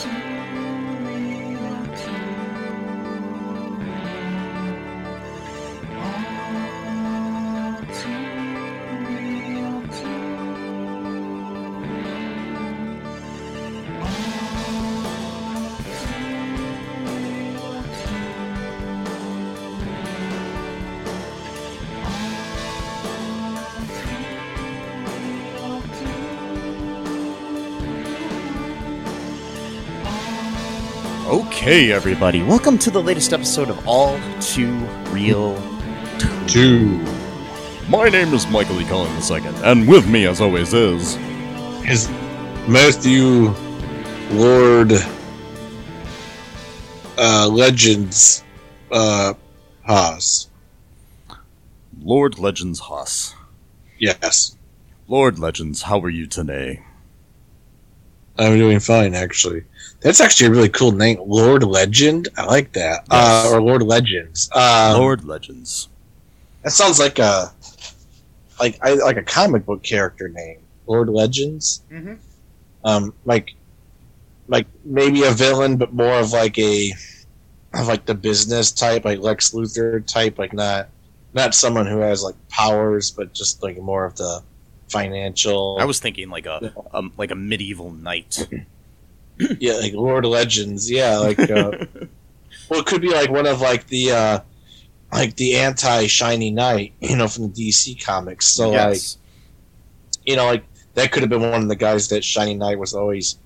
行。Okay, everybody, welcome to the latest episode of All Too Real Two. My name is Michael E. Cullen II, and with me, as always, is. Is Matthew Lord uh, Legends uh, Haas? Lord Legends Haas. Yes. Lord Legends, how are you today? I'm doing fine, actually. That's actually a really cool name, Lord Legend. I like that, uh, or Lord Legends. Uh, Lord Legends. that sounds like a like I like a comic book character name, Lord Legends. Mhm. Um, like like maybe a villain, but more of like a of like the business type, like Lex Luthor type, like not not someone who has like powers, but just like more of the financial. I was thinking like a, um, like a medieval knight. yeah, like Lord Legends. Yeah, like uh, well, it could be like one of like the uh like the anti Shiny Knight, you know, from the DC comics. So like you know, like that could have been one of the guys that Shiny Knight was always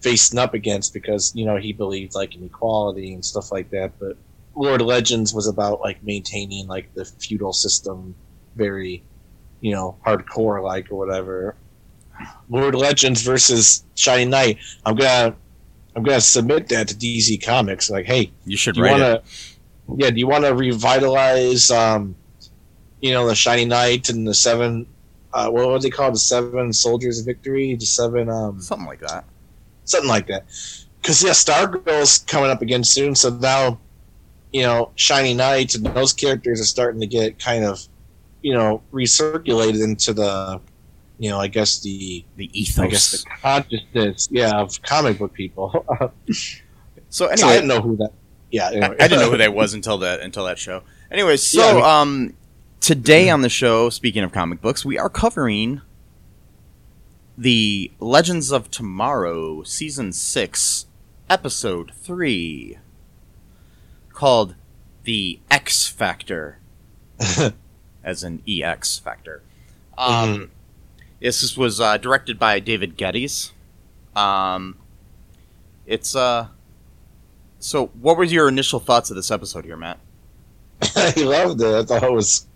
facing up against because you know he believed like in equality and stuff like that. But Lord Legends was about like maintaining like the feudal system, very you know hardcore like or whatever. Lord Legends versus Shiny Knight. I'm gonna I'm gonna submit that to DC Comics. Like, hey, you should you write want it. yeah do you want to revitalize um you know the shiny knight and the seven uh what was they called the seven soldiers of victory the seven um Something like that. something like that because yeah stargirl's coming up again soon so now you know shiny knight and those characters are starting to get kind of you know recirculated into the you know i guess the The ethos, i guess the consciousness yeah of comic book people So so i didn't know who that yeah I, anyway. I didn't know who that was until that until that show. Anyway, so Yeah, um, today on the show, speaking of comic books, we are covering the Legends of Tomorrow season six, episode three, called the X Factor, as an EX Factor. Um, This was uh, directed by David Geddes. Um, it's uh. So, what were your initial thoughts of this episode here, Matt? I loved it. I thought it was,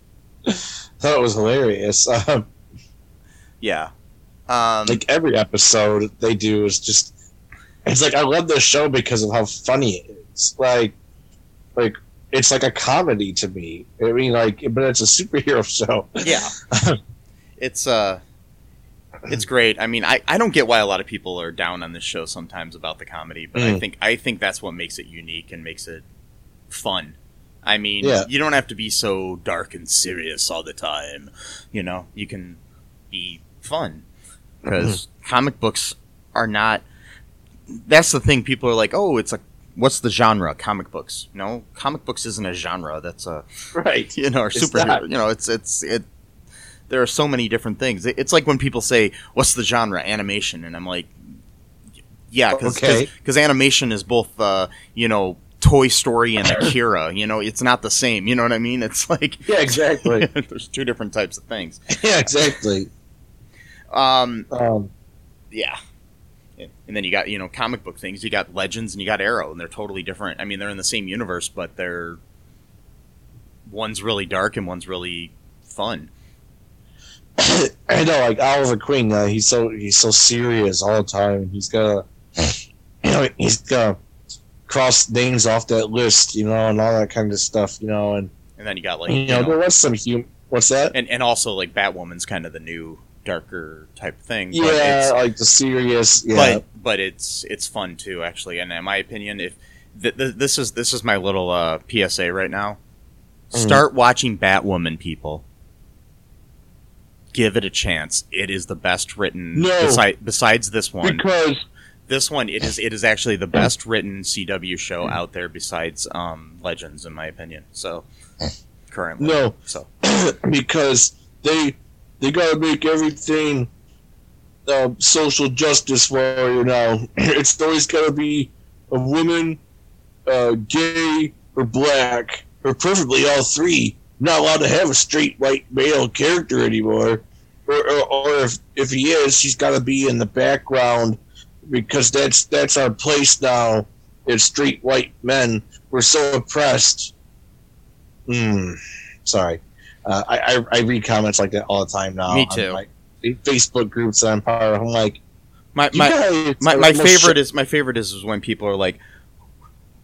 thought it was hilarious. Um, Yeah. Um, like every episode they do is just, it's like I love this show because of how funny it is. Like, like it's like a comedy to me. I mean, like, but it's a superhero show. yeah. it's uh, it's great. I mean, I, I don't get why a lot of people are down on this show sometimes about the comedy, but I Mm. think I think that's what makes it unique and makes it fun. I mean, Yeah. you don't have to be so dark and serious all the time. You know, you can be fun because comic books are not. That's the thing. People are like, "Oh, it's a what's the genre? Comic books." No, comic books isn't a genre. That's a Right. you know, or It's superhero. not. You know, it's it's it. There are so many different things. It- It's like when people say, "What's the genre?" Animation, and I'm like, "Yeah, because Okay. animation is both, uh, you know, Toy Story and Akira. you know, it's not the same. You know what I mean? It's like Yeah, exactly. there's two different types of things. yeah, exactly. Um, Um, yeah. And then you got you know comic book things. You got Legends and you got Arrow, and they're totally different. I mean, they're in the same universe, but they're one's really dark and one's really fun. I know, like Oliver Queen. Uh, he's so he's so serious all the time. He's got, you know, he's got cross names off that list, you know, and all that kind of stuff, you know, and And then you got like you know, there was some hum. What's that? and and also like Batwoman's kind of the new darker type thing. yeah, it's, like the serious. Yeah, but but it's it's fun too actually. And in my opinion, if th- th- this is this is my little uh, PSA right now, Mhm. start watching Batwoman, people. Give it a chance. It is the best written No. besi- besides this one. because this one it is it is actually the best written CW show out there besides um, Legends, in my opinion. So currently, No, So because they they gotta make everything uh, social justice warrior now. it's always gotta be a woman, uh, gay or black, or preferably all three. Not allowed to have a straight white male character anymore. Or, or, or if if he is, he's got to be in the background because that's that's our place now. It's straight white men. We're so oppressed. Hmm. Sorry. Uh, I, I I read comments like that all the time now. Me on too. my Facebook groups that I'm part of. I'm like, my my guys my, my favorite is my favorite is, is when people are like,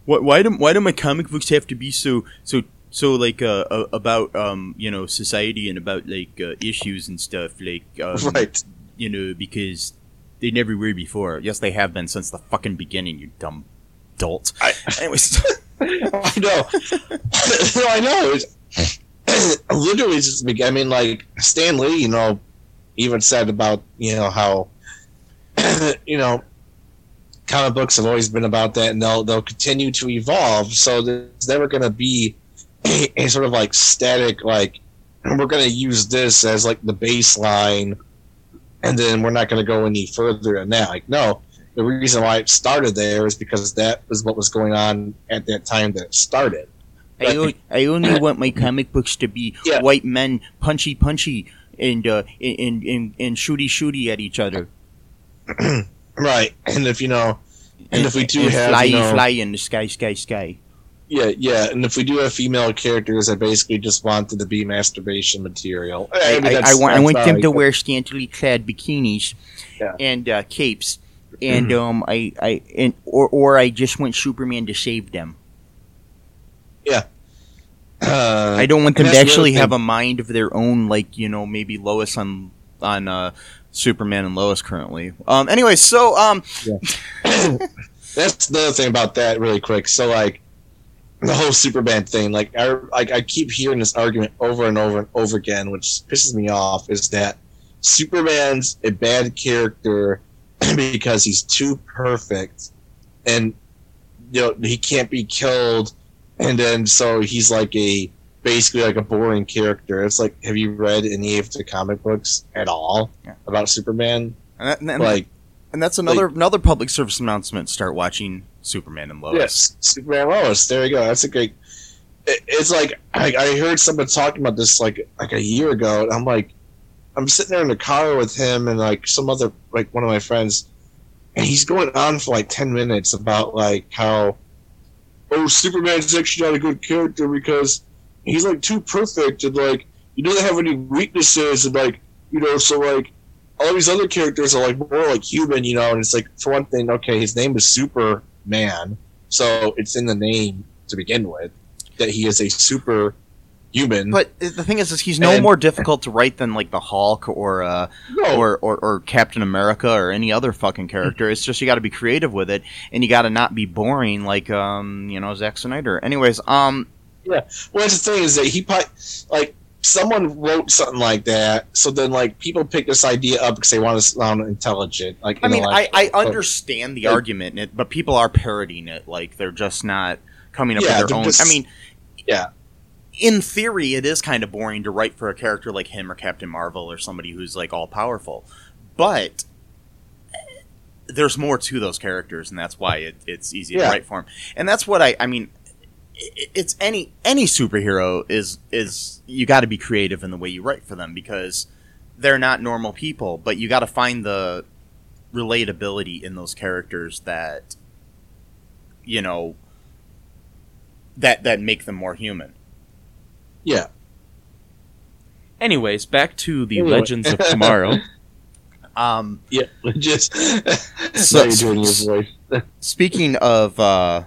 "What? Why do why do my comic books have to be so so so like uh, uh, about um you know society and about like uh, issues and stuff like um, right. you know because they never were before. Yes, they have been since the fucking beginning. You dumb dolt. I- Anyways, I know. no, I know. It's, literally, just. I mean, like Stan Lee, you know, even said about you know how you know comic books have always been about that, and they'll they'll continue to evolve. So there's never going to be a, a sort of like static like we're going to use this as like the baseline, and then we're not going to go any further than that. Like no. The reason why it started there is because that was what was going on at that time that it started. I, o- I only want my comic books to be Yeah. white men punchy punchy and uh and, and and shooty shooty at each other. Right, and if you know, and if we do and have, fly you know, fly in the sky sky sky. yeah, yeah, and if we do have female characters I basically just wanted to be masturbation material, I, I, I want I want them to wear scantily clad bikinis Yeah. and uh, capes, and um I I and or or I just want Superman to save them. Uh, I don't want them to the actually have a mind of their own, like you know maybe Lois on on uh, Superman and Lois currently. Um. Anyway, so um. that's the thing about that, really quick. So, like, the whole Superman thing, like, I like I keep hearing this argument over and over and over again, which pisses me off. Is that Superman's a bad character because he's too perfect, and you know he can't be killed, and then so he's like a basically like a boring character. It's like, have you read any of the comic books at all Yeah. about Superman? And, that, and, that- Like, and that's another another public service announcement. Start watching Superman and Lois. Yes, Superman Lois. There you go. That's a great. It, it's like I, I heard someone talking about this like like a year ago, and I'm like, I'm sitting there in the car with him and like some other like one of my friends, and he's going on for like ten minutes about like how, oh, Superman's actually not a good character because he's like too perfect and like he doesn't have any weaknesses and like you know so like all these other characters are like more like human, you know, and it's like for one thing, okay, his name is Superman, so it's in the name to begin with that he is a super human. But the thing is, is he's no And- more difficult to write than like the Hulk or uh, no, or, or or Captain America or any other fucking character. It's just you got to be creative with it, and you got to not be boring like um you know Zack Snyder. Anyways, um well, that's the thing is that he like someone wrote something like that, so then like people pick this idea up because they want to sound intelligent. Like I mean, I. I understand the like- argument, in it, but people are parodying it. Like they're just not coming up Yeah, with their own. just- I mean, yeah. In theory, it is kind of boring to write for a character like him or Captain Marvel or somebody who's like all powerful, but there's more to those characters, and that's why it, it's easy to write for them. And that's what I. I mean, it's any any superhero is is you got to be creative in the way you write for them because they're not normal people, but you got to find the relatability in those characters that you know that that make them more human. Yeah. Anyways, back to the Anyway. Legends of Tomorrow. um, Yeah, just So- now you're doing your voice. speaking of uh,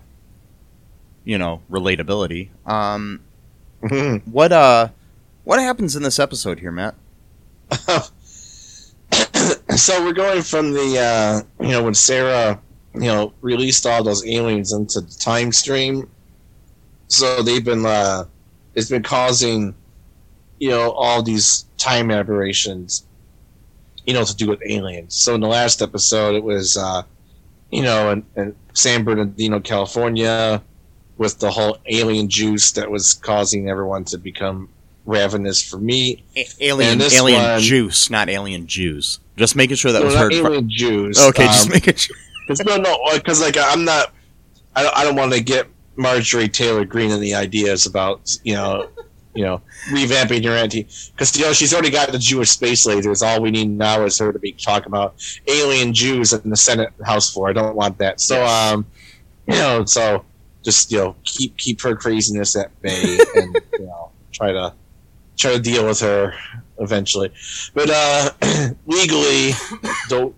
you know relatability, um, what uh, what happens in this episode here, Matt? so we're going from the uh, you know when Sarah you know released all those aliens into the time stream. So they've been uh, it's been causing you know all these time aberrations. You know to do with aliens. So in the last episode, it was uh, you know, in, in San Bernardino, California, with the whole alien juice that was causing everyone to become ravenous for meat. A- alien alien one- juice, not alien Jews. Just making sure that No, was heard. alien Jews. okay, just um, making sure. Cause no, no, because like I'm not. I don't, I don't want to get Marjorie Taylor Greene and the ideas about you know, you know, revamping your anti. Because you know she's already got the Jewish space lasers. All we need now is her to be talking about alien Jews in the Senate House floor. I don't want that. So um, you know, so just you know keep keep her craziness at bay and you know try to try to deal with her eventually. But uh, legally, don't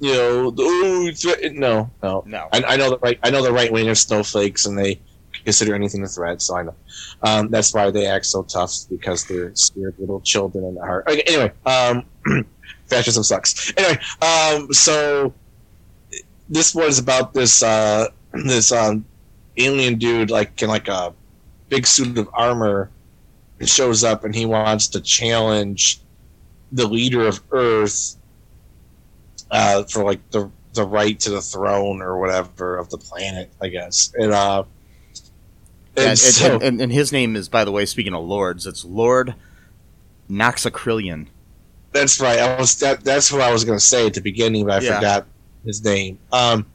you know? Oh, threat- no, no. No. I, I know the right. I know the right wing are snowflakes, and they consider anything a threat. So I know. Um, that's why they act so tough because they're scared little children in the heart. Okay, anyway, um, fascism sucks. Anyway, um, so this was about this uh, this um, alien dude, like in like a big suit of armor, shows up and he wants to challenge the leader of Earth uh, for like the the right to the throne or whatever of the planet, I guess. And uh, and, Yeah, and, so, and, and, and his name is, by the way, speaking of lords, it's Lord Noxacrillion. that's right. I was that. That's what I was going to say at the beginning, but I Yeah. forgot his name. Um,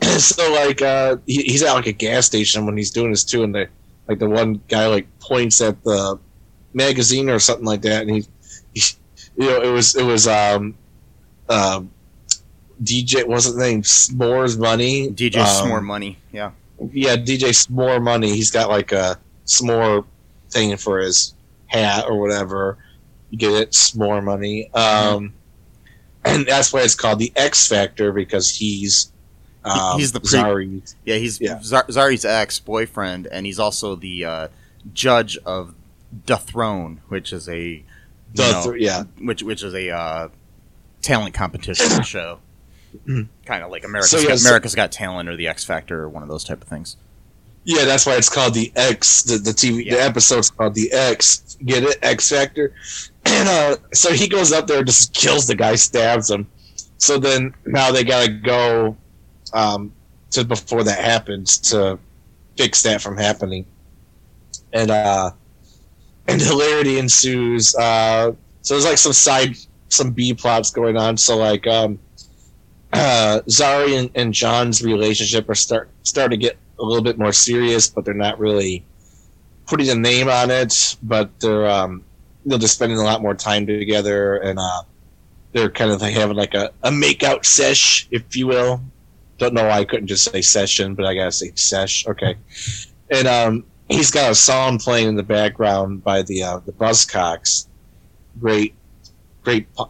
so like uh, he, he's at like a gas station when he's doing this too, and the like the one guy like points at the magazine or something like that, and he, he you know, it was it was um, um, DJ. What's his name? S'mores Money. DJ um, S'more Money. Yeah. yeah, DJ S'more Money. He's got like a s'more thing for his hat or whatever. You get it, s'more money. Um, and that's why it's called the X Factor because he's um, he's the pre-. Yeah, he's Yeah. Zari's ex boyfriend, and he's also the uh, judge of The Throne, which is a The know, th- yeah, which which is a uh, talent competition show, Mhm. kind of like America's So, yeah, got, so- America's Got Talent or the X Factor or one of those type of things. yeah. That's why it's called the X. The, the TV Yeah. the episode's called the X. Get it? X Factor. And uh, so he goes up there, and just kills the guy, stabs him. So then now they gotta go um, to before that happens to fix that from happening. And uh, and hilarity ensues. Uh, so there's like some side, some B plots going on. So like um, uh, Zari and, and John's relationship are start starting to get a little bit more serious, but they're not really putting a name on it. But they're um, you know they're just spending a lot more time together, and uh, they're kind of like having like a, a makeout sesh, if you will. Don't know why I couldn't just say session, but I gotta say sesh. Okay, and um, he's got a song playing in the background by the uh, the Buzzcocks. Great, great. pu-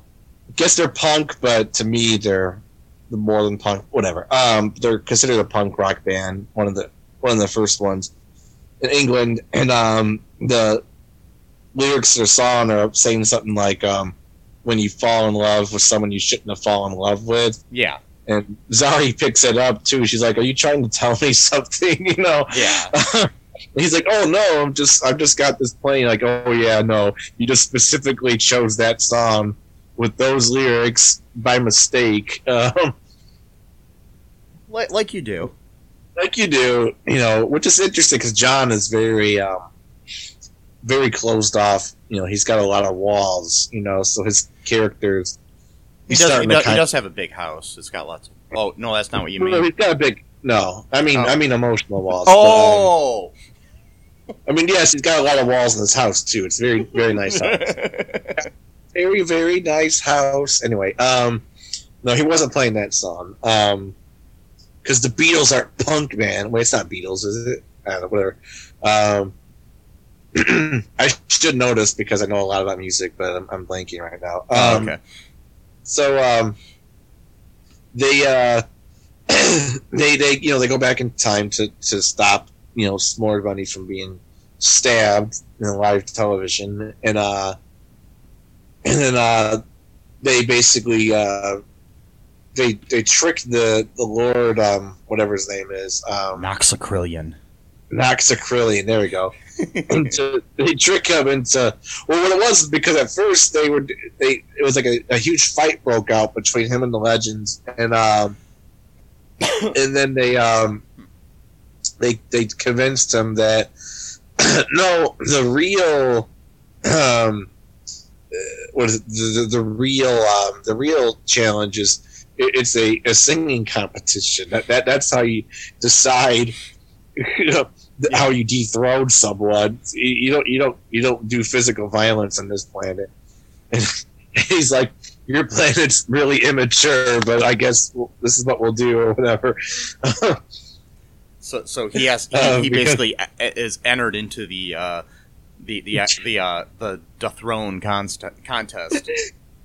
Guess they're punk, but to me they're the more than punk. Whatever. Um, they're considered a punk rock band. One of the one of the first ones in England, and um, the lyrics of their song are saying something like, um, "When you fall in love with someone you shouldn't have fallen in love with." Yeah, And Zari picks it up too. She's like, "Are you trying to tell me something?" You know. yeah. He's like, "Oh no, I'm just I've just got this plane." Like, "Oh yeah, no, you just specifically chose that song with those lyrics by mistake." Um, like, like you do. like you do, you know, which is interesting because John is very, um, very closed off. You know, he's got a lot of walls. You know, so his characters. He does, he, does, he does have a big house. It's got lots of. Oh no, that's not what you No, mean. he's got a big. No, I mean, Oh. I mean emotional walls. but, Oh, um, I mean, yes, he's got a lot of walls in his house too. It's very, very nice house. very, very nice house. Anyway, um, no, he wasn't playing that song. Um, because the Beatles aren't punk, man. Wait, it's not Beatles, is it? I don't know, whatever. Um, I should know this because I know a lot about music, but I'm, I'm blanking right now. Oh, Um, okay. So, um, they, uh, they, they, you know, they go back in time to, to stop, you know, S'more Money from being stabbed in live television, and uh, and then uh, they basically uh, they they trick the the Lord, um, whatever his name is, um, Noxacrillion. Noxacrillion. There we go. into, they trick him into well, what it was because at first they were they it was like a, a huge fight broke out between him and the legends, and um, and then they um they they convinced him that no, the real um uh, what is it, the, the, the real um the real challenge is it, it's a, a singing competition. That, that that's how you decide how you dethrone someone. You, you don't you don't you don't do physical violence on this planet. And he's like, your planet's really immature, but I guess this is what we'll do or whatever. So, so he has he, Uh, he because- basically a- is entered into the uh, the the the uh, the dethrone const- contest.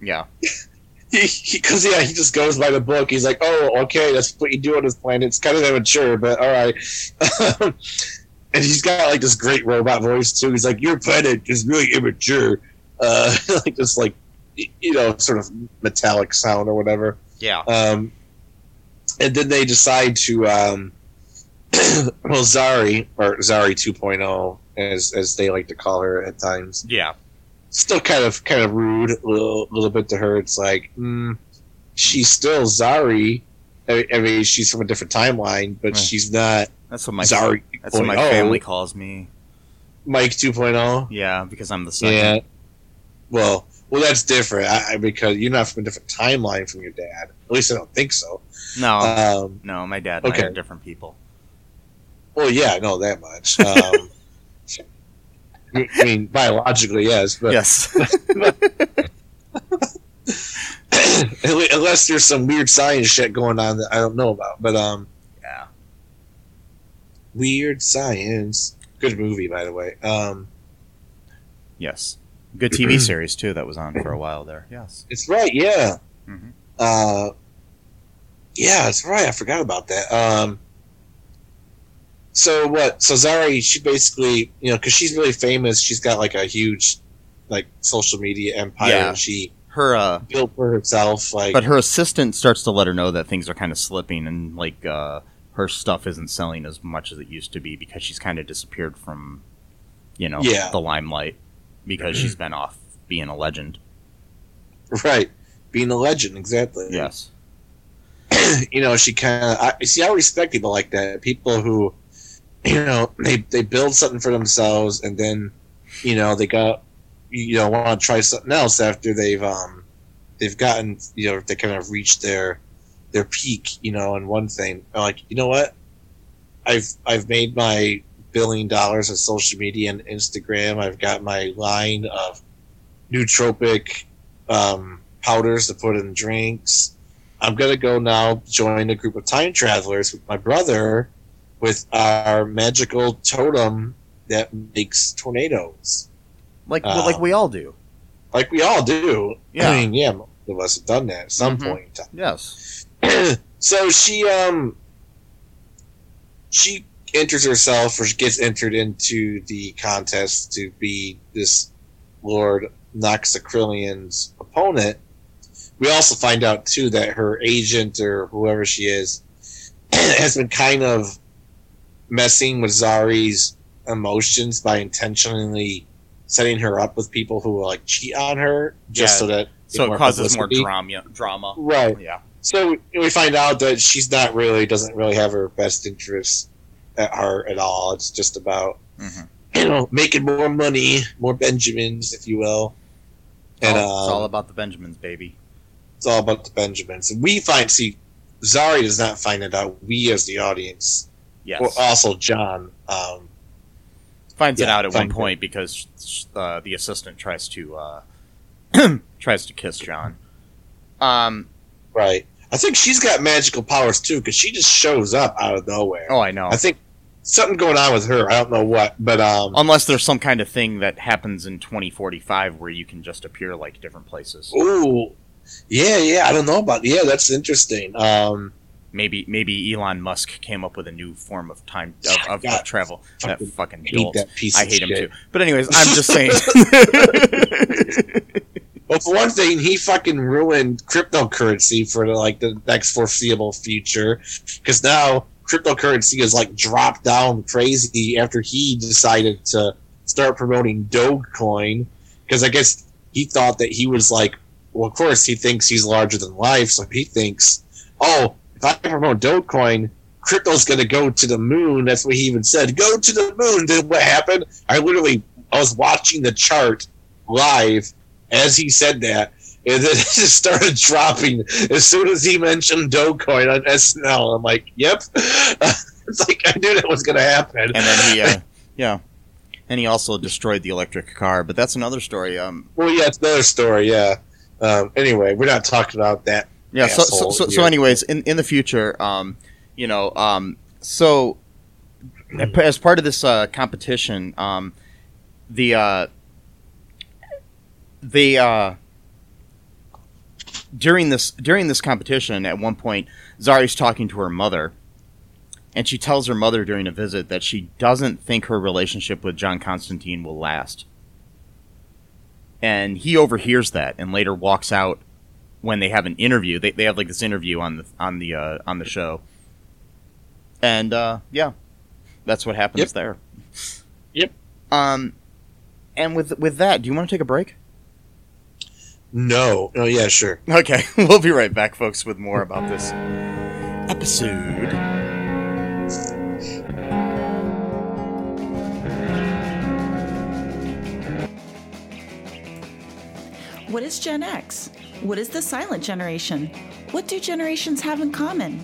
Yeah, Because yeah, he just goes by the book. He's like, oh, okay, that's what you do on this planet. It's kind of immature, but all right. and he's got like this great robot voice too. He's like, your planet is really immature, uh, like this like you know sort of metallic sound or whatever. yeah, Um, and then they decide to, um, well, Zari or Zari 2.0, as as they like to call her at times, yeah, still kind of kind of rude, a little, little bit to her. It's like, mm, she's still Zari. I, I mean, she's from a different timeline, but Right. she's not that's what my Zari. that's what my family calls me. Mike 2.0. Yeah, because I'm the second. Yeah. Well, well, that's different I, I, because you're not from a different timeline from your dad. At least I don't think so. No, Um, no, my dad and I okay. are different people. Well, yeah, I know that much. Um, I mean, biologically, yes, but yes. unless there's some weird science shit going on that I don't know about. But um, yeah. weird science. Good movie, by the way. Um, Yes. Good TV series too that was on for a while there. Yes. it's right, yeah. Mhm. Uh, yeah, that's right. I forgot about that. Um, so what? So Zari, she basically, you know, because she's really famous. She's got like a huge, like, social media empire. Yeah. And she Her uh built for herself. Like, but her assistant starts to let her know that things are kind of slipping and like uh her stuff isn't selling as much as it used to be because she's kind of disappeared from you know Yeah. the limelight because she's been off being a legend. right, being a legend, exactly. Yes. you know, she kind of. I see. I respect people like that. People who, you know, they they build something for themselves, and then, you know, they got, you know, want to try something else after they've um, they've gotten, you know, they kind of reached their their peak, you know, and one thing. Like, you know what? I've I've made my billion dollars on social media and Instagram. I've got my line of nootropic um, powders to put in drinks. I'm gonna go now join a group of time travelers with my brother with our magical totem that makes tornadoes. Like Uh, like we all do. Like we all do. Yeah. I mean, yeah, most of us have done that at some Mhm. point in time. Yes. so she um she enters herself or she gets entered into the contest to be this Lord Noxacrillion's opponent. We also find out too that her agent or whoever she is has been kind of messing with Zari's emotions by intentionally setting her up with people who will like cheat on her just Yeah. so that So it causes more drama drama. Right. Yeah. So we find out that she's not really doesn't really have her best interests at heart at all. It's just about hmm you know making more money, more Benjamins, if you will. And all, it's um, all about the Benjamins, baby. it's all about the Benjamins. And we find see Zari does not find it out. We as the audience, Yes. well, also John. Um, finds it out at one finds it. point because uh, the assistant tries to uh, tries to kiss John. Um. right. I think she's got magical powers too because she just shows up out of nowhere. Oh, I know. I think something going on with her. I don't know what, but um, Unless there's some kind of thing that happens in 2045 where you can just appear like different places. ooh, yeah, yeah. I don't know about. Yeah, that's interesting. Um, Maybe maybe Elon Musk came up with a new form of time of, of, God, of travel. That fucking fucking hate that piece. I hate him shit. too. But anyways, I'm just saying. Well, for one thing, he fucking ruined cryptocurrency for like the next foreseeable future, because now cryptocurrency is like dropped down crazy after he decided to start promoting Dogecoin, because I guess he thought that he was like, well, of course he thinks he's larger than life, so he thinks, oh, if I promote Dogecoin, crypto's going to go to the moon. That's what he even said. Go to the moon. Then what happened? I literally I was watching the chart live as he said that, and then it just started dropping as soon as he mentioned Dogecoin on SNL. I'm like, yep. it's like I knew that was going to happen. And then he, uh, yeah, and he also destroyed the electric car. But that's another story. Um, well, yeah, it's another story. Yeah. Um, anyway, we're not talking about that. Yeah. So, so, so, so, anyways, in in the future, um, you know, um, so as part of this uh, competition, um, the uh, the uh, during this during this competition, at one point, Zari's talking to her mother, and she tells her mother during a visit that she doesn't think her relationship with John Constantine will last. And he overhears that and later walks out when they have an interview. They, they have like this interview on the on the uh, on the show, and uh, yeah, that's what happens Yep. there. Yep. Um, and with with that, do you want to take a break? No. Oh, yeah, sure. Okay, we'll be right back, folks, with more about this episode. What is Gen X? What is the silent generation? What do generations have in common?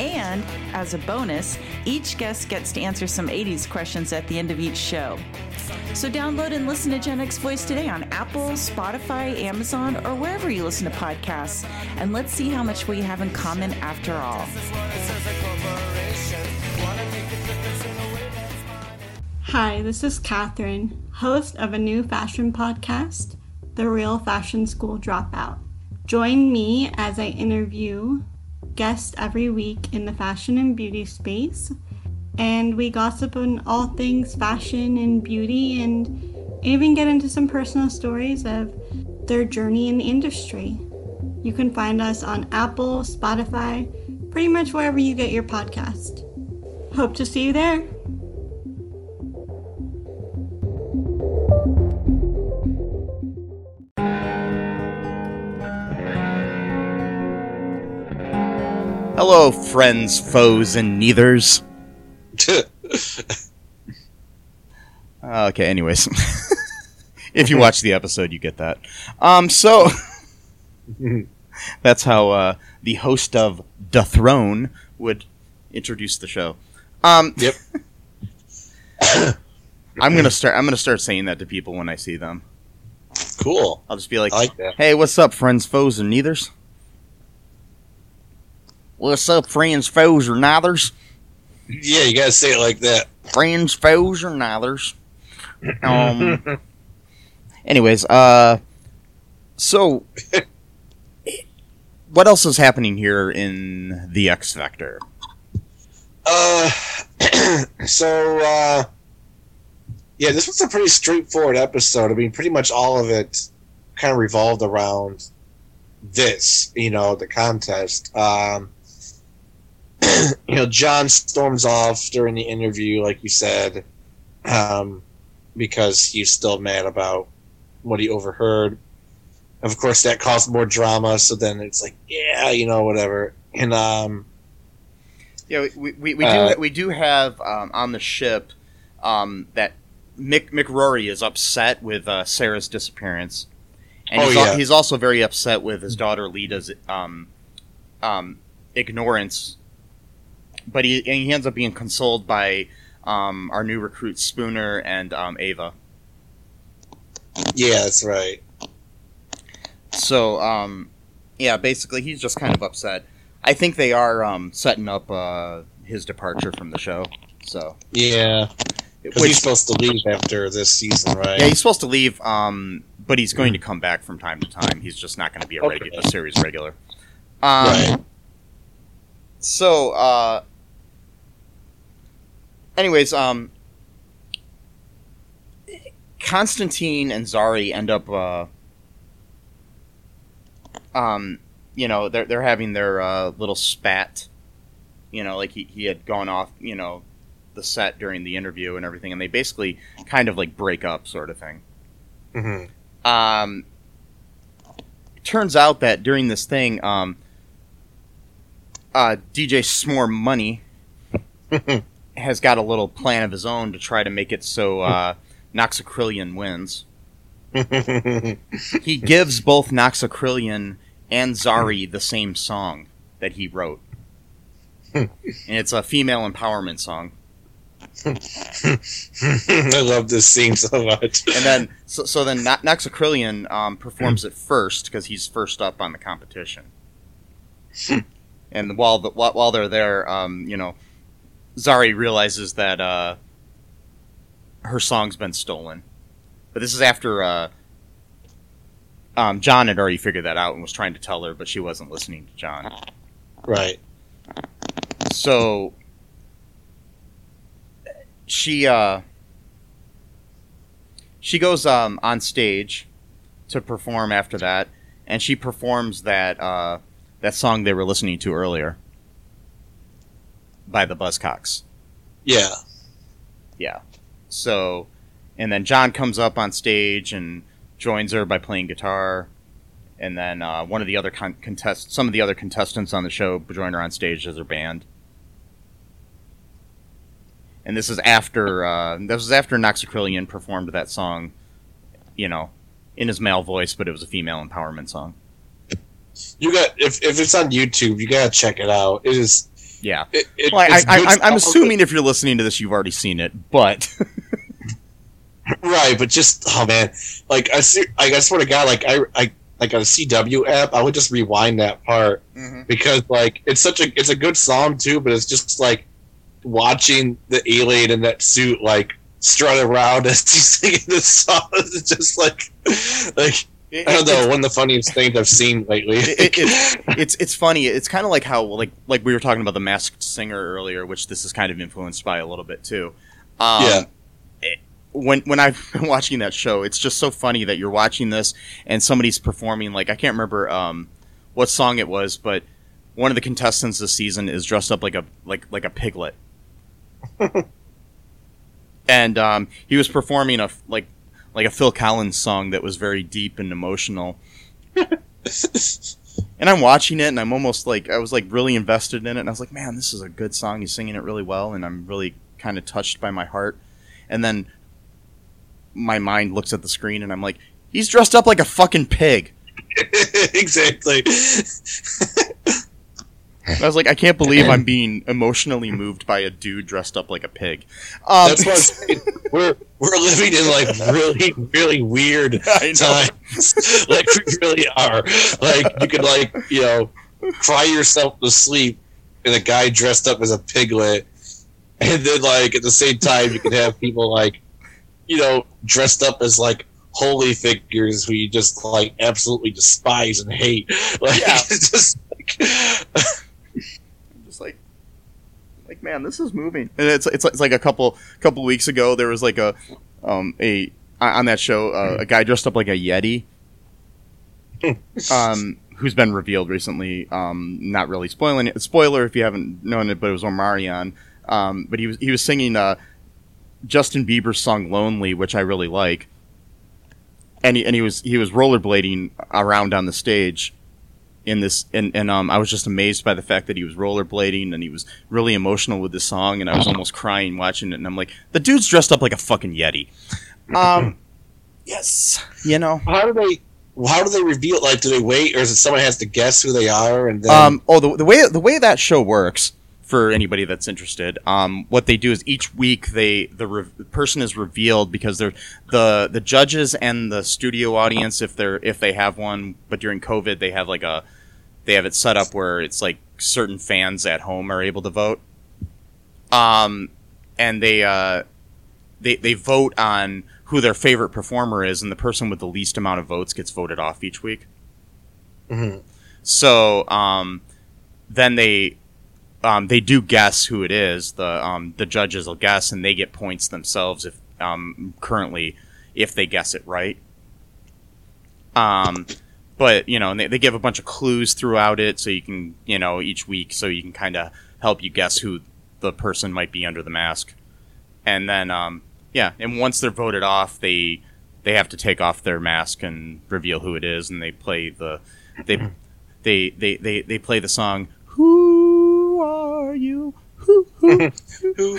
And as a bonus, each guest gets to answer some 80s questions at the end of each show. So download and listen to Gen X Voice today on Apple, Spotify, Amazon, or wherever you listen to podcasts. And let's see how much we have in common after all. Hi, this is Catherine, host of a new fashion podcast, The Real Fashion School Dropout. Join me as I interview guests every week in the fashion and beauty space, and we gossip on all things fashion and beauty and even get into some personal stories of their journey in the industry. You can find us on Apple, Spotify, pretty much wherever you get your podcast. Hope to see you there. Hello, friends, foes, and neithers. Uh, okay, anyways. if you watch the episode, you get that. Um, so that's how uh, the host of The Throne would introduce the show. Um, Yep. I'm gonna start. I'm gonna start saying that to people when I see them. cool. I'll just be like, like "Hey, what's up, friends, foes, and neithers? What's up, friends, foes, or neithers? Yeah, you gotta say it like that. Friends, foes, or neithers?" Um. anyways, uh, so what else is happening here in the X Factor? Uh, so uh, yeah, this was a pretty straightforward episode. I mean, pretty much all of it kind of revolved around this, you know, the contest. Um, you know, John storms off during the interview, like you said, um, because he's still mad about what he overheard. Of course, that caused more drama. So then it's like, yeah, you know, whatever. And um, Yeah, we we, we Uh, do we do have um, on the ship um, that Mick McRory is upset with uh, Sarah's disappearance, and Oh, he's, al- he's also very upset with his daughter Lita's um, um, ignorance. But he and he ends up being consoled by um, our new recruit Spooner and um, Ava. yeah, that's right. So um, yeah, basically he's just kind of upset. I think they are um, setting up uh, his departure from the show. So Yeah. Because he's supposed to leave after this season, right? Yeah, he's supposed to leave, um, but he's going to come back from time to time. He's just not going to be a, Okay. a series regular. Um, right. So, uh, anyways, um, Constantine and Zari end up, uh, um, you know, they're they're having their uh, little spat. You know, like he, he had gone off, you know, the set during the interview and everything, and they basically kind of like break up, sort of thing. Mm-hmm. Um, turns out that during this thing, um, uh, DJ S'more Money has got a little plan of his own to try to make it so uh, Noxacrillion wins. he gives both Noxacrillion and Zari the same song that he wrote. and it's a female empowerment song. I love this scene so much. And then, so, so then No- Noxacrillion um, performs it first because he's first up on the competition. and while the, while, while they're there, um, you know, Zari realizes that uh, her song's been stolen. But this is after uh, um, John had already figured that out and was trying to tell her, but she wasn't listening to John. right. So she uh she goes um on stage to perform after that and she performs that uh that song they were listening to earlier by the Buzzcocks. Yeah. Yeah. So and then John comes up on stage and joins her by playing guitar and then uh, one of the other con- contest some of the other contestants on the show join her on stage as her band and this is after uh, this was after Noxacrillion performed that song, you know, in his male voice, but it was a female empowerment song. You got if if it's on YouTube, you gotta check it out. It is. Yeah, It, it, well, I, I, I, I'm stuff, assuming if you're listening to this, you've already seen it, but Right, but just oh man, like I see, like, I swear to God, like I, I like on a CW app, I would just rewind that part mm-hmm. because like it's such a it's a good song too, but it's just like watching the alien in that suit like strut around as he's singing this song. It's just like like It- I don't know, it's- one of the funniest things I've seen lately. it, it, it's it's funny. It's kind of like how like like we were talking about the Masked Singer earlier, which this is kind of influenced by a little bit too. Um, Yeah. when when I've been watching that show, it's just so funny that you're watching this and somebody's performing like I can't remember um, what song it was, but one of the contestants this season is dressed up like a like like a piglet, and um, he was performing a like like a Phil Collins song that was very deep and emotional. And I'm watching it, and I'm almost like I was like really invested in it, and I was like, man, this is a good song. He's singing it really well, and I'm really kind of touched by my heart. And then my mind looks at the screen, and I'm like, he's dressed up like a fucking pig. exactly. And I was like, I can't believe I'm being emotionally moved by a dude dressed up like a pig. Um, That's what I'm saying. We're we're living in like really really weird times. like we really are. Like you could like you know cry yourself to sleep in a guy dressed up as a piglet, and then like at the same time you could have people like you know dressed up as like holy figures who you just like absolutely despise and hate. Like Yeah. it's just like I'm just like like man this is moving. And it's it's, it's like a couple couple weeks ago there was like a um a on that show uh, a guy dressed up like a yeti um who's been revealed recently. Um not really spoiling it spoiler if you haven't known it but it was Omarion. Um but he was he was singing uh Justin Bieber's song Lonely which I really like. And he, and he was he was rollerblading around on the stage in this and, and um I was just amazed by the fact that he was rollerblading and he was really emotional with the song and I was almost crying watching it and I'm like the dude's dressed up like a fucking yeti. Um yes, you know. how do they how do they reveal it? Like do they wait or is it someone has to guess who they are and then Um oh the, the way the way that show works for anybody that's interested um what they do is each week they the, re- the person is revealed because they're the the judges and the studio audience if they're if they have one but during covid they have like a they have it set up where it's like certain fans at home are able to vote um and they uh they they vote on who their favorite performer is and the person with the least amount of votes gets voted off each week Mhm. so um, then they um, they do guess who it is. The um, the judges will guess, and they get points themselves if um, currently if they guess it right. Um, but you know, they, they give a bunch of clues throughout it, so you can you know each week, so you can kind of help you guess who the person might be under the mask, and then um, yeah, and once they're voted off, they they have to take off their mask and reveal who it is, and they play the they they they they, they play the song "Who are you?" Who who Who,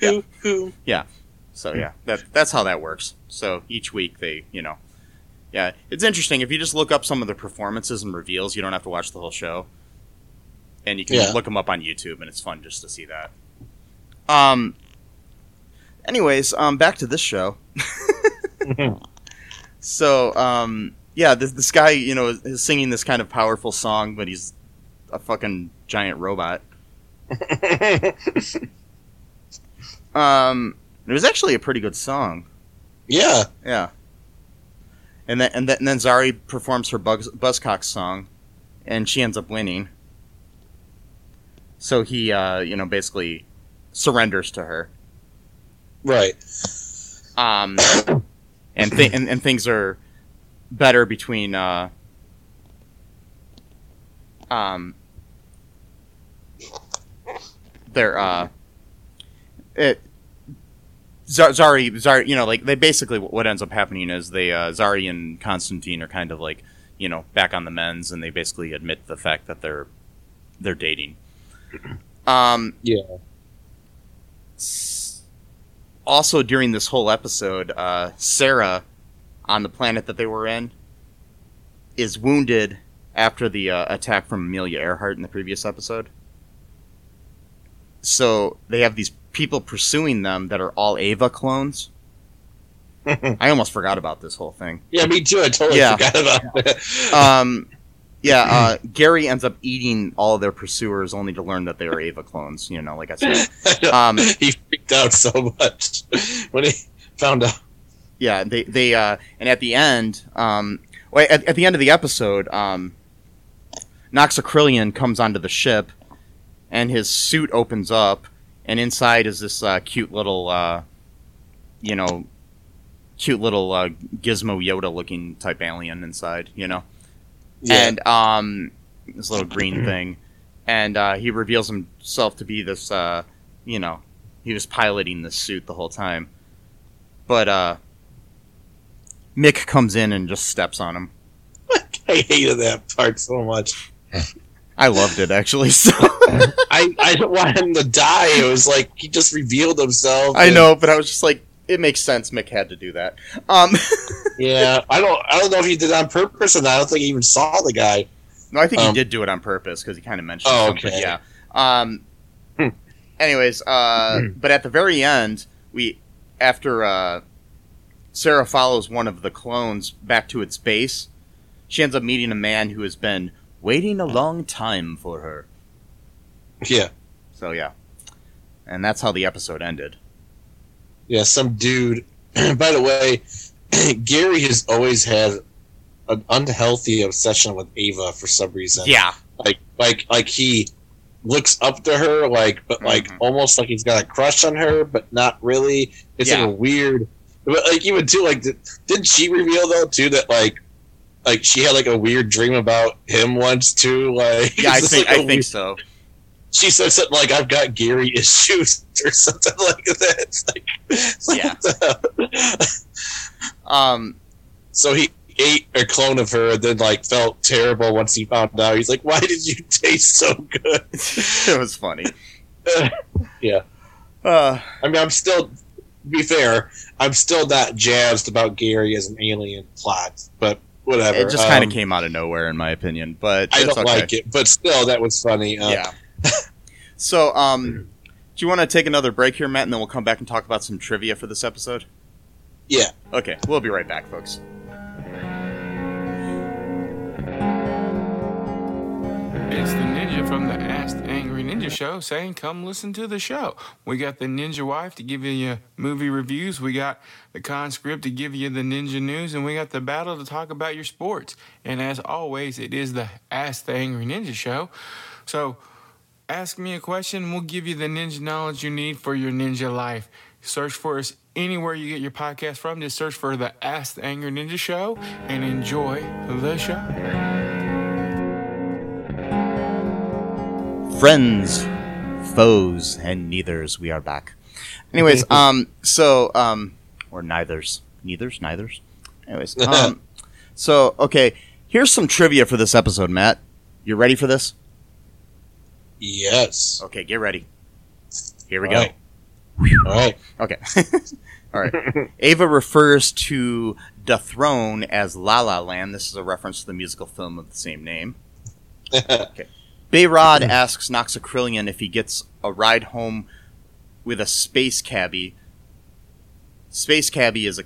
who, who? yeah. So yeah, that that's how that works. So each week they, you know, yeah, it's interesting if you just look up some of the performances and reveals. You don't have to watch the whole show, and you can Yeah. look them up on YouTube, and it's fun just to see that. Um. Anyways, um, back to this show. So, um, yeah, this this guy, you know, is, is singing this kind of powerful song, but he's a fucking giant robot. Um, it was actually a pretty good song. yeah. Yeah. And then and then, and then Zari performs her Buzz, Buzzcock song, and she ends up winning. So he, uh, you know, basically surrenders to her. Right. Um, and, th- and and things are better between uh, um, their uh, it Zar- Zari Zari you know like they basically what ends up happening is they uh, Zari and Constantine are kind of like you know back on the men's and they basically admit the fact that they're they're dating. Um, Yeah. also during this whole episode, uh, Sara on the planet that they were in is wounded after the uh, attack from Amelia Earhart in the previous episode. So they have these people pursuing them that are all Ava clones. I almost forgot about this whole thing. Yeah, me too. I totally Yeah. forgot about that. Um, yeah, uh, Gary ends up eating all their pursuers only to learn that they are Ava clones. You know, like I said. Um, he freaked out so much when he found out. yeah they they uh and at the end um well, at, at the end of the episode um noxacrillion comes onto the ship and his suit opens up and inside is this uh, cute little uh you know cute little uh, gizmo yoda looking type alien inside you know? Yeah. and um this little green thing. And uh he reveals himself to be this uh you know he was piloting this suit the whole time. But uh mick comes in and just steps on him. I hated that part so much. i loved it actually so I, I didn't want him to die. It was like he just revealed himself. i and- know but i was just like it makes sense mick had to do that um Yeah, I don't. I don't know if he did it on purpose or not. I don't think he even saw the guy. No, I think he Um, did do it on purpose because he kind of mentioned Oh, something. okay. Yeah. Um. Hmm. Anyways, uh, but at the very end, we after uh, Sara follows one of the clones back to its base, she ends up meeting a man who has been waiting a long time for her. Yeah, So yeah, and that's how the episode ended. yeah. Some dude. By the way, Gary has always had an unhealthy obsession with Ava for some reason. Yeah. like like like he looks up to her like but like Mhm. almost like he's got a crush on her but not really it's Yeah. like a weird but like even too like did, didn't she reveal though too that like like she had like a weird dream about him once too like Yeah, I think like I think so. She said something like i've got gary issues or something like that it's like, it's like Yeah. Um. so he ate a clone of her and then like felt terrible once he found out he's like why did you taste so good it was funny. Yeah. Uh, I mean, I'm still, to be fair, I'm still not jazzed about Gary as an alien plot, but whatever. it just kind of Um, came out of nowhere, in my opinion. But I don't okay. like it, but still, that was funny. Uh, yeah. So, um, do you want to take another break here, Matt, and then we'll come back and talk about some trivia for this episode? Yeah. Okay, we'll be right back, folks. It's the ninja from the Ask the Angry Ninja Show saying, Come listen to the show. We got the ninja wife to give you your movie reviews. We got the conscript to give you the ninja news. And we got the battle to talk about your sports. And as always, it is the Ask the Angry Ninja Show. So Ask me a question, we'll give you the ninja knowledge you need for your ninja life. Search for us anywhere you get your podcast from. Just search for the Ask the Angry Ninja Show and enjoy the show. friends, foes, and neithers. We are back. Anyways, um, so um, or neithers, neithers, neithers. Anyways, um, so okay, here's some trivia for this episode, Matt. You ready for this? Yes. Okay, get ready. Here we All go. right. All right. Okay. All right. Ava refers to the throne as La La Land. This is a reference to the musical film of the same name. okay. Behrad asks Noxacrillion if he gets a ride home with a space cabbie. Space cabbie is a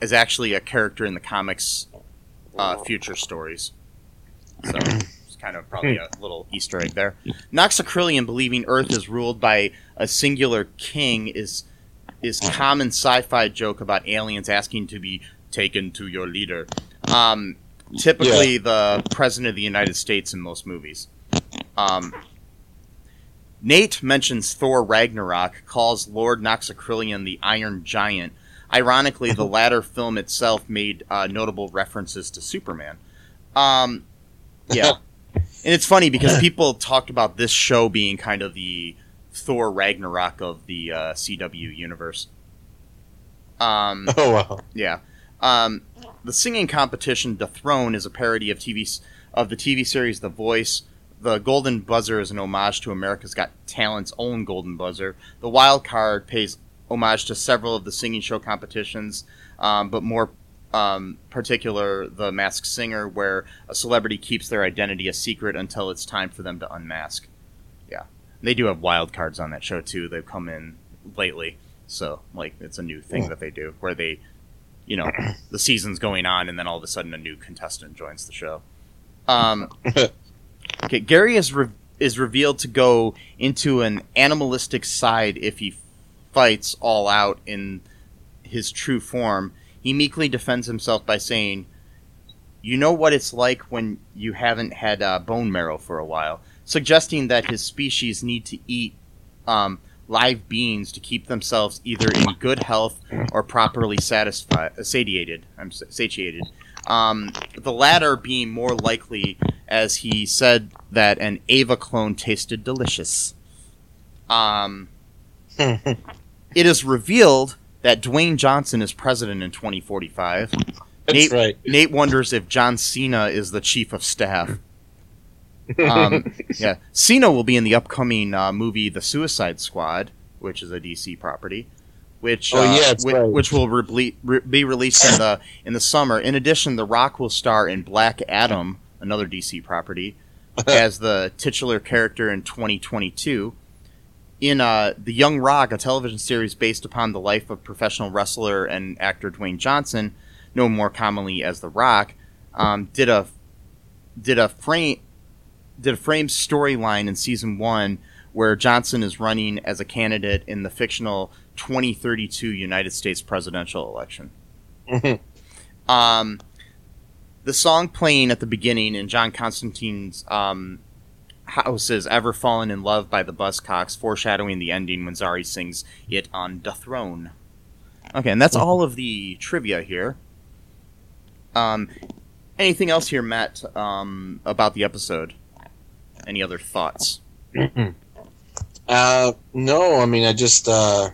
is actually a character in the comics uh, future stories. So kind of probably a little Easter egg there. Noxacrillion believing Earth is ruled by a singular king is is common sci-fi joke about aliens asking to be taken to your leader. Um, typically, the president of the United States in most movies. Um, Nate mentions Thor Ragnarok, calls Lord Noxacrillion the Iron Giant. Ironically, the latter film itself made uh, notable references to Superman. Um, yeah, and it's funny because people talked about this show being kind of the Thor Ragnarok of the uh, CW universe. Um, Oh wow. yeah. Um, the singing competition, The Throne, is a parody of TV of the TV series The Voice. The Golden Buzzer is an homage to America's Got Talent's own Golden Buzzer. The Wild Card pays homage to several of the singing show competitions, um, but more um, particular, The Masked Singer, where a celebrity keeps their identity a secret until it's time for them to unmask. Yeah, they do have wild cards on that show too. They've come in lately, so like it's a new thing that they do where they you know the season's going on and then all of a sudden a new contestant joins the show. Um, okay gary is re- is revealed to go into an animalistic side if he fights all out in his true form he meekly defends himself by saying you know what it's like when you haven't had uh, bone marrow for a while suggesting that his species need to eat um, live beings to keep themselves either in good health or properly satisfied, satiated. I'm satiated. Um, the latter being more likely, as he said that an Ava clone tasted delicious. Um, it is revealed that Dwayne Johnson is president in 2045. That's Nate, right. Nate wonders if John Cena is the chief of staff. Um, yeah, Cena will be in the upcoming uh, movie The Suicide Squad, which is a DC property, which Oh, uh, yeah, whi- right. which will reble- re- be released in the in the summer. In addition, The Rock will star in Black Adam, another DC property, as the titular character in 2022. In uh, The Young Rock, a television series based upon the life of professional wrestler and actor Dwayne Johnson, known more commonly as The Rock, um, did a did a frame did a frame storyline in season one where Johnson is running as a candidate in the fictional 2032 United States presidential election. Mhm. Um, the song playing at the beginning in John Constantine's um, house is "Ever Fallen in Love" by the Buzzcocks, foreshadowing the ending when Zari sings it on the throne. Okay, and that's all of the trivia here. Um, anything else here, Matt, um, about the episode? Any other thoughts? Uh, no, I mean, I just, uh,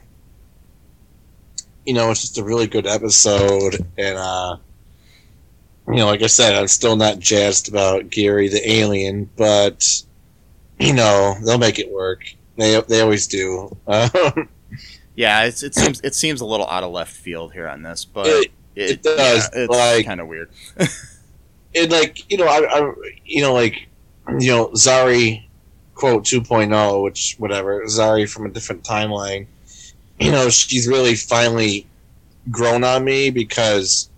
you know, it's just a really good episode, and uh, you know, like I said, I'm still not jazzed about Gary the alien, but you know, they'll make it work. They they always do. Um, Yeah, it's, it seems it seems a little out of left field here on this, but It- it does, it's like- kind of weird. and like you know, I, I you know, like you know, Zari quote 2.0, which whatever Zari from a different timeline. You know, she's really finally grown on me because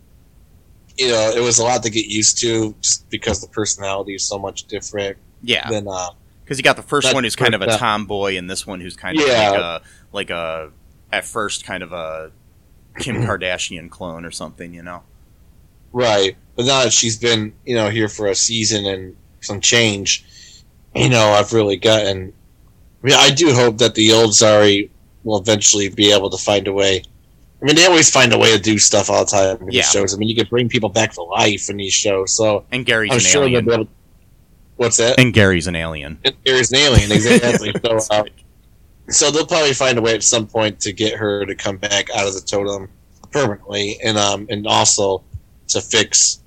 you know it was a lot to get used to just because the personality is so much different Yeah, than uh because you got the first one who's kind of a tomboy, and this one who's kind of Yeah. like a like a at first kind of a Kim Kardashian clone or something, you know? right. But now that she's been you know here for a season and some change, you know, I've really gotten I mean, I do hope that the old Zari will eventually be able to find a way. I mean, they always find a way to do stuff all the time in Yeah. these shows. I mean, you could bring people back to life in these shows, so And Gary's I'm an sure they'll be able. What's that? And Gary's an alien. Gary's an alien, exactly. so, uh, so they'll probably find a way at some point to get her to come back out of the totem permanently, and um, and also to fix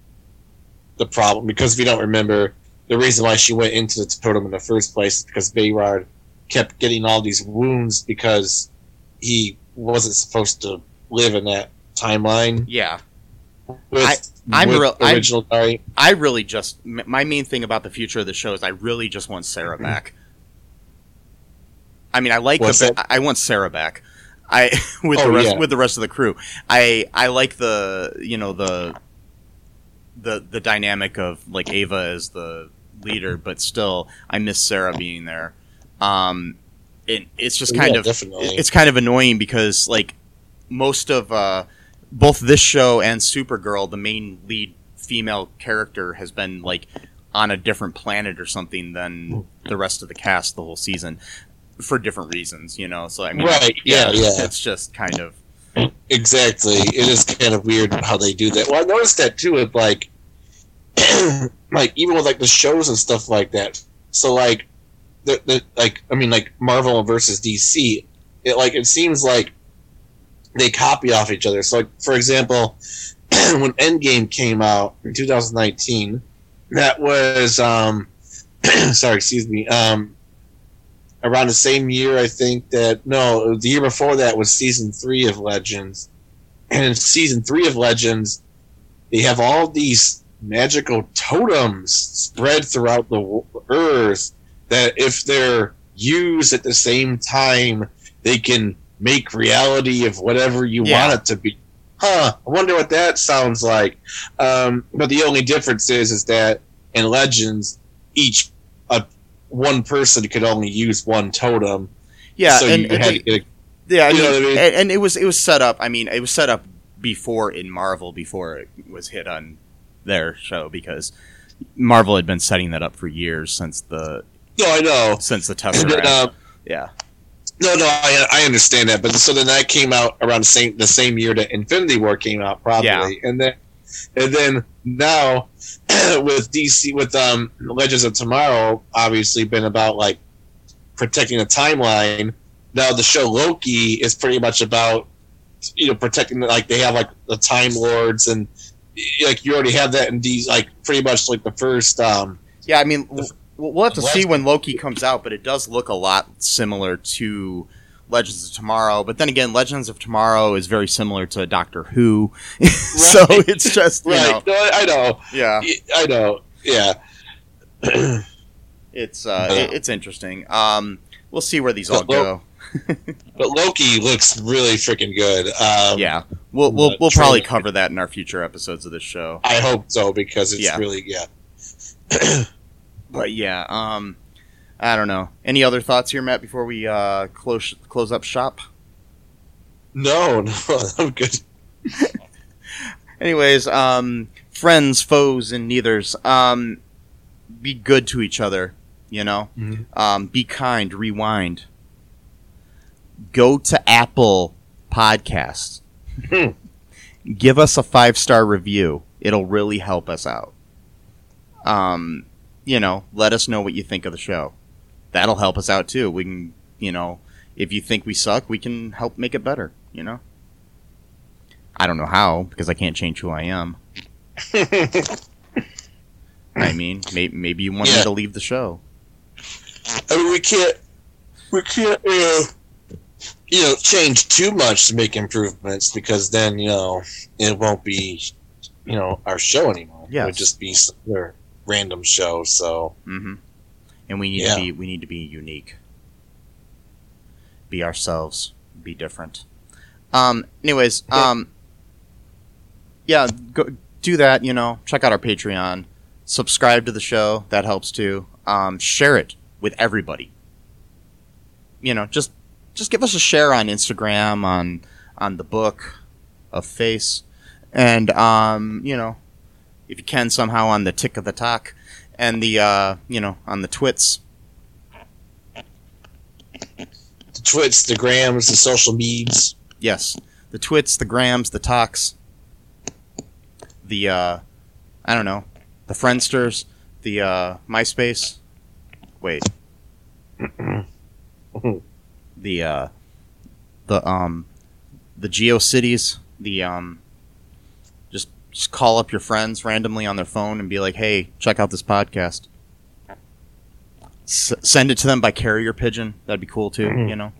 the problem. Because if you don't remember, the reason why she went into the totem in the first place is because Behrad kept getting all these wounds because he wasn't supposed to live in that timeline. Yeah. With, I- I'm real- the I'm- original Dari. I really just my main thing about the future of the show is I really just want Sara back. I mean, I like What's the that? I want Sara back. I with Oh, the rest yeah. with the rest of the crew. I I like the you know the the the dynamic of like Ava as the leader, but still I miss Sara being there. Um, it, it's just kind Yeah, of definitely. it's kind of annoying because like most of uh, both this show and Supergirl, the main lead female character has been like on a different planet or something than hmm. the rest of the cast the whole season for different reasons, you know. So I mean, Right, yeah, yeah. it's just kind of Exactly. It is kind of weird how they do that. Well, I noticed that too with like, like even with like the shows and stuff like that. So like, the, the like I mean like Marvel versus DC. It like it seems like they copy off each other. So like for example, when Endgame came out in 2019, that was um, sorry, excuse me, um, around the same year I think that no, the year before that was season three of Legends, and in season three of Legends, they have all these magical totems spread throughout the earth that if they're used at the same time, they can make reality of whatever you Yeah. want it to be. Huh? I wonder what that sounds like. Um, but the only difference is, is that in Legends, each uh, one person could only use one totem. yeah, so and, had they- to get a yeah, I you know what I mean? And, and it was it was set up. I mean, it was set up before in Marvel before it was hit on their show because Marvel had been setting that up for years since the No, I know. since the And then, Tesseract. uh, yeah, no, no, I, I understand that. But so then that came out around the same the same year that Infinity War came out, probably. Yeah. And then and then now with DC with um Legends of Tomorrow, obviously been about like protecting the timeline. Now the show Loki is pretty much about you know protecting like they have like the Time Lords and like you already have that in these like pretty much like the first um yeah. I mean, we'll, we'll have to the see when Loki comes out, but it does look a lot similar to Legends of Tomorrow. But then again, Legends of Tomorrow is very similar to Doctor Who, so it's just you right know, no, I know yeah, I know yeah it's uh, it- it's interesting. Um, we'll see where these all Well, go. But Loki looks really freaking good. Um, Yeah, we'll we'll we'll probably cover that in our future episodes of this show. I hope so because it's Yeah. really yeah. But yeah, um, I don't know. Any other thoughts here, Matt? Before we uh close close up shop. No, no, I'm good. Anyways, um, friends, foes, and neithers. Um, be good to each other. You know, Mhm. um, be kind. Rewind. Go to Apple Podcasts. Hmm. Give us a five star review. It'll really help us out. Um, you know, let us know what you think of the show. That'll help us out too. We can, you know, if you think we suck, we can help make it better. You know. I don't know how because I can't change who I am. I mean, may- maybe you want me to leave the show. I mean, we can't, we can't, uh, you know, change too much to make improvements because then you know it won't be, you know, our show anymore. it would just be some other random show. So hmm And we need Yeah. to be we need to be unique. Be ourselves. Be different. Um. Anyways. Yeah. Um. Yeah. Go do that. You know. Check out our Patreon. Subscribe to the show. That helps too. Um. Share it with everybody. You know. Just just give us a share on Instagram on on the book of face and um you know if you can somehow on the tick of the talk and the uh, you know on the twits. The twits, the grams, the social meds. Yes, the twits, the grams, the talks, the uh, I don't know, the friendsters, the uh, MySpace. Wait, the uh, the um, the GeoCities, the um, just just call up your friends randomly on their phone and be like, "Hey, check out this podcast." S- send it to them by carrier pigeon. That'd be cool too. Mhm. You know.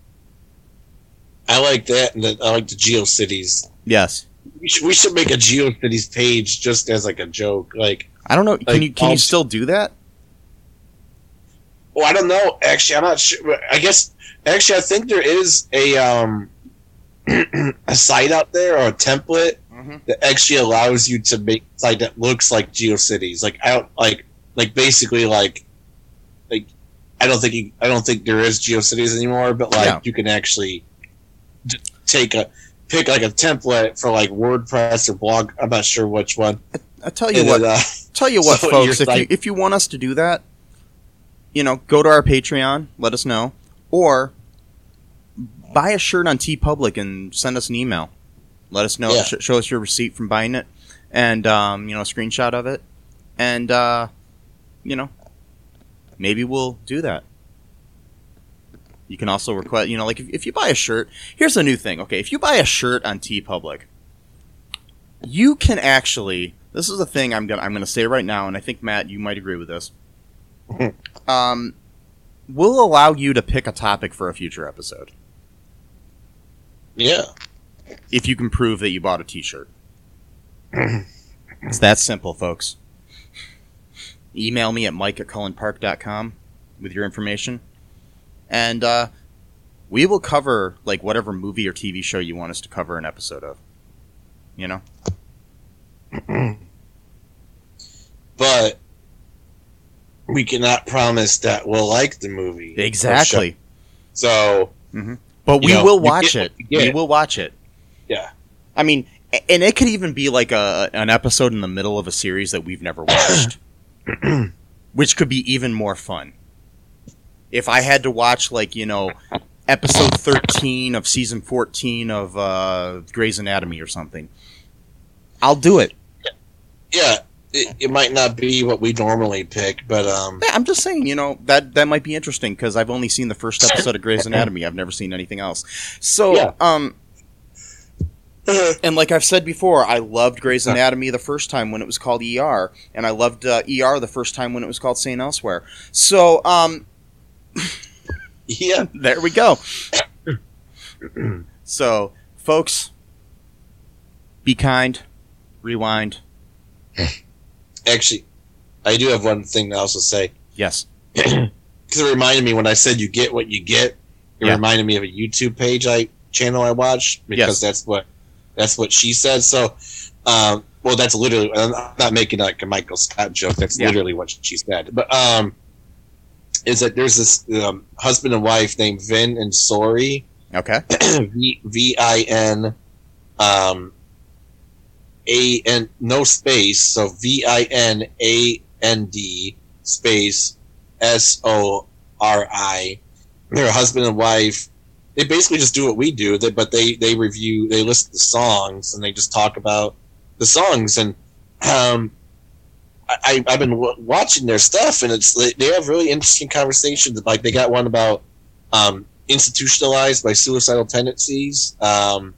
I like that, and the, I like the GeoCities. Yes. We should, we should make a GeoCities page just as like a joke. Like, I don't know. Can Like, you can you um, still do that? well, I don't know. Actually, I'm not sure. I guess actually, I think there is a um a site out there or a template Mm-hmm. that actually allows you to make a site that looks like GeoCities. Like out, like like basically like like I don't think you, I don't think there is GeoCities anymore, but like Yeah. you can actually just take a pick like a template for like WordPress or blog. I'm not sure which one. I tell you And what. then, uh, Tell you what, So folks. your If you if you want us to do that, you know, go to our Patreon. Let us know, or buy a shirt on TeePublic and send us an email. Let us know. Yeah. Sh- show us your receipt from buying it, and um, you know, a screenshot of it, and uh, you know, maybe we'll do that. You can also request, you know, like if, if you buy a shirt, here's a new thing. Okay, if you buy a shirt on TeePublic, you can actually. This is a thing I'm gonna I'm gonna say right now, and I think Matt, you might agree with this. um, we'll allow you to pick a topic for a future episode yeah. If you can prove that you bought a T-shirt. it's that simple, folks. Email me at mike at cullenpark.com with your information, and uh, we will cover like whatever movie or TV show you want us to cover an episode of. You know, but we cannot promise that we'll like the movie. exactly. So But we know, will watch get it. We will watch it. Yeah, I mean, and it could even be like a an episode in the middle of a series that we've never watched, which could be even more fun. If I had to watch like you know episode thirteen of season fourteen of uh, Grey's Anatomy or something, I'll do it. yeah. It, it might not be what we normally pick, but um, Yeah, I'm just saying, you know that that might be interesting because I've only seen the first episode of Grey's Anatomy. I've never seen anything else. So, Yeah. um, and like I've said before, I loved Grey's Anatomy the first time when it was called ER, and I loved uh, ER the first time when it was called St. Elsewhere. So, um, yeah, there we go. so, folks, be kind, rewind. actually, I do have one thing to also say Yes, because it reminded me when I said you get what you get. It Yeah. reminded me of a YouTube page I channel I watch because Yes. that's what that's what she said. So, um, well, that's literally. I'm not making like a Michael Scott joke. That's Yeah. literally what she said. But um, is that there's this um, husband and wife named Vin and Sori. okay, V V I N um A N no space so V I N A N D space S O R I. They're a husband and wife. They basically just do what we do, they, but they they review, they list the songs, and they just talk about the songs. And um, I, I've been w- watching their stuff, and it's they- they have really interesting conversations. Like they got one about um, institutionalized by suicidal tendencies. Um,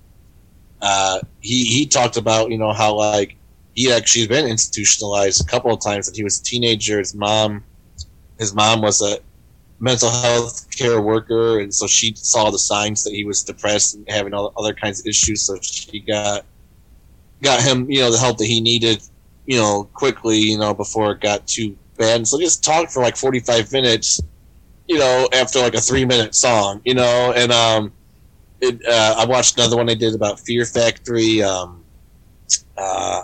uh, he he talked about you know how like he actually been institutionalized a couple of times when he was a teenager. His mom, his mom was a mental health care worker, and so she saw the signs that he was depressed and having all other kinds of issues. So she got got him you know the help that he needed you know quickly you know before it got too bad. And so just talked for like forty five minutes you know, after like a three minute song, you know, and um, it, uh, I watched another one they did about Fear Factory. Um, uh,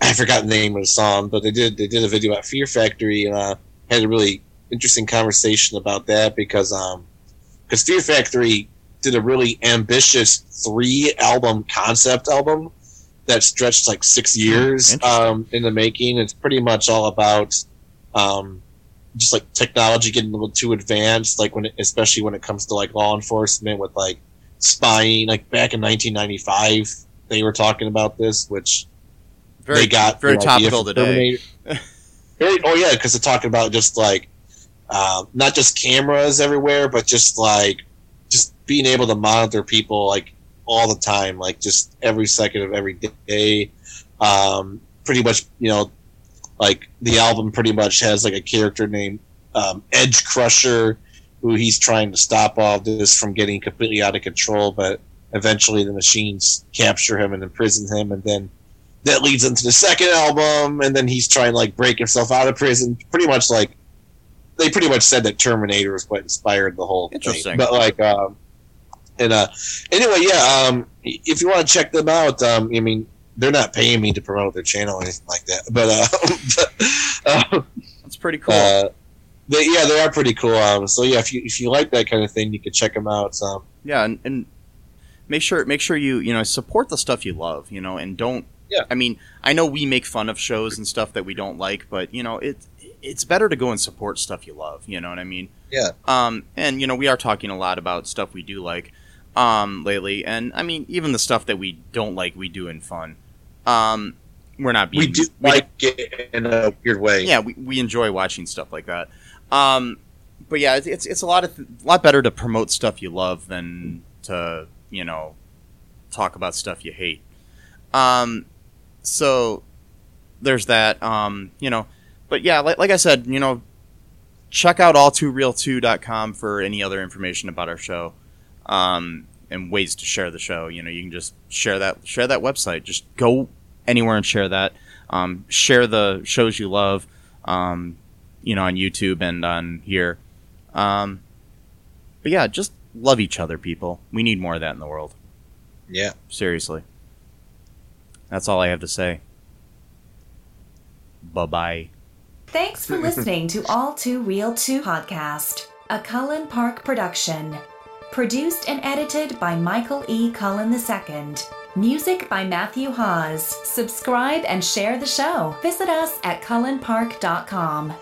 I forgot the name of the song, but they did they did a video about Fear Factory and uh, had a really interesting conversation about that because um, because Fear Factory did a really ambitious three album concept album that stretched like six years Interesting. um, in the making. It's pretty much all about um, just like technology getting a little too advanced, like when it, especially when it comes to like law enforcement with like spying. Like back in 1995, they were talking about this, which Very, they got very topical today. Very- oh yeah, because they're talking about just like um, not just cameras everywhere, but just like just being able to monitor people like all the time, like just every second of every day. Um, pretty much, you know, like the album pretty much has like a character named um, Edge Crusher, who he's trying to stop all this from getting completely out of control, but eventually the machines capture him and imprison him, and then that leads into the second album, and then he's trying to like break himself out of prison. Pretty much like they pretty much said that Terminator was what inspired the whole Interesting. thing. But like, um, and uh, anyway, yeah. Um, if you want to check them out, um, I mean, they're not paying me to promote their channel or anything like that. But uh, but, uh, That's pretty cool. uh, they, yeah, they are pretty cool. Um, so yeah, if you if you like that kind of thing, you can check them out. Um, yeah, and, and make sure make sure you you know support the stuff you love, you know, and don't. Yeah. I mean, I know we make fun of shows and stuff that we don't like, but you know, it it's better to go and support stuff you love. You know what I mean? Yeah. Um, and you know, we are talking a lot about stuff we do like, um, lately, and I mean, even the stuff that we don't like, we do in fun. Um, we're not being we do like it in a weird way. yeah, we, we enjoy watching stuff like that. Um, but yeah, it's, it's it's a lot of th- a lot better to promote stuff you love than to you know talk about stuff you hate. Um, so there's that. Um, you know, but yeah, like, like I said, you know, check out all2real2.com for any other information about our show. Um, and ways to share the show. You know, you can just share that share that website. Just go anywhere and share that. Um, share the shows you love. Um, you know, on YouTube and on here. Um, but yeah, just love each other, people. We need more of that in the world. yeah. Seriously. That's all I have to say. Bye bye. Thanks for listening to All Too Real 2 podcast, a Cullen Park production. Produced and edited by Michael E. Cullen II. Music by Matthew Hawes. Subscribe and share the show. Visit us at cullenpark.com.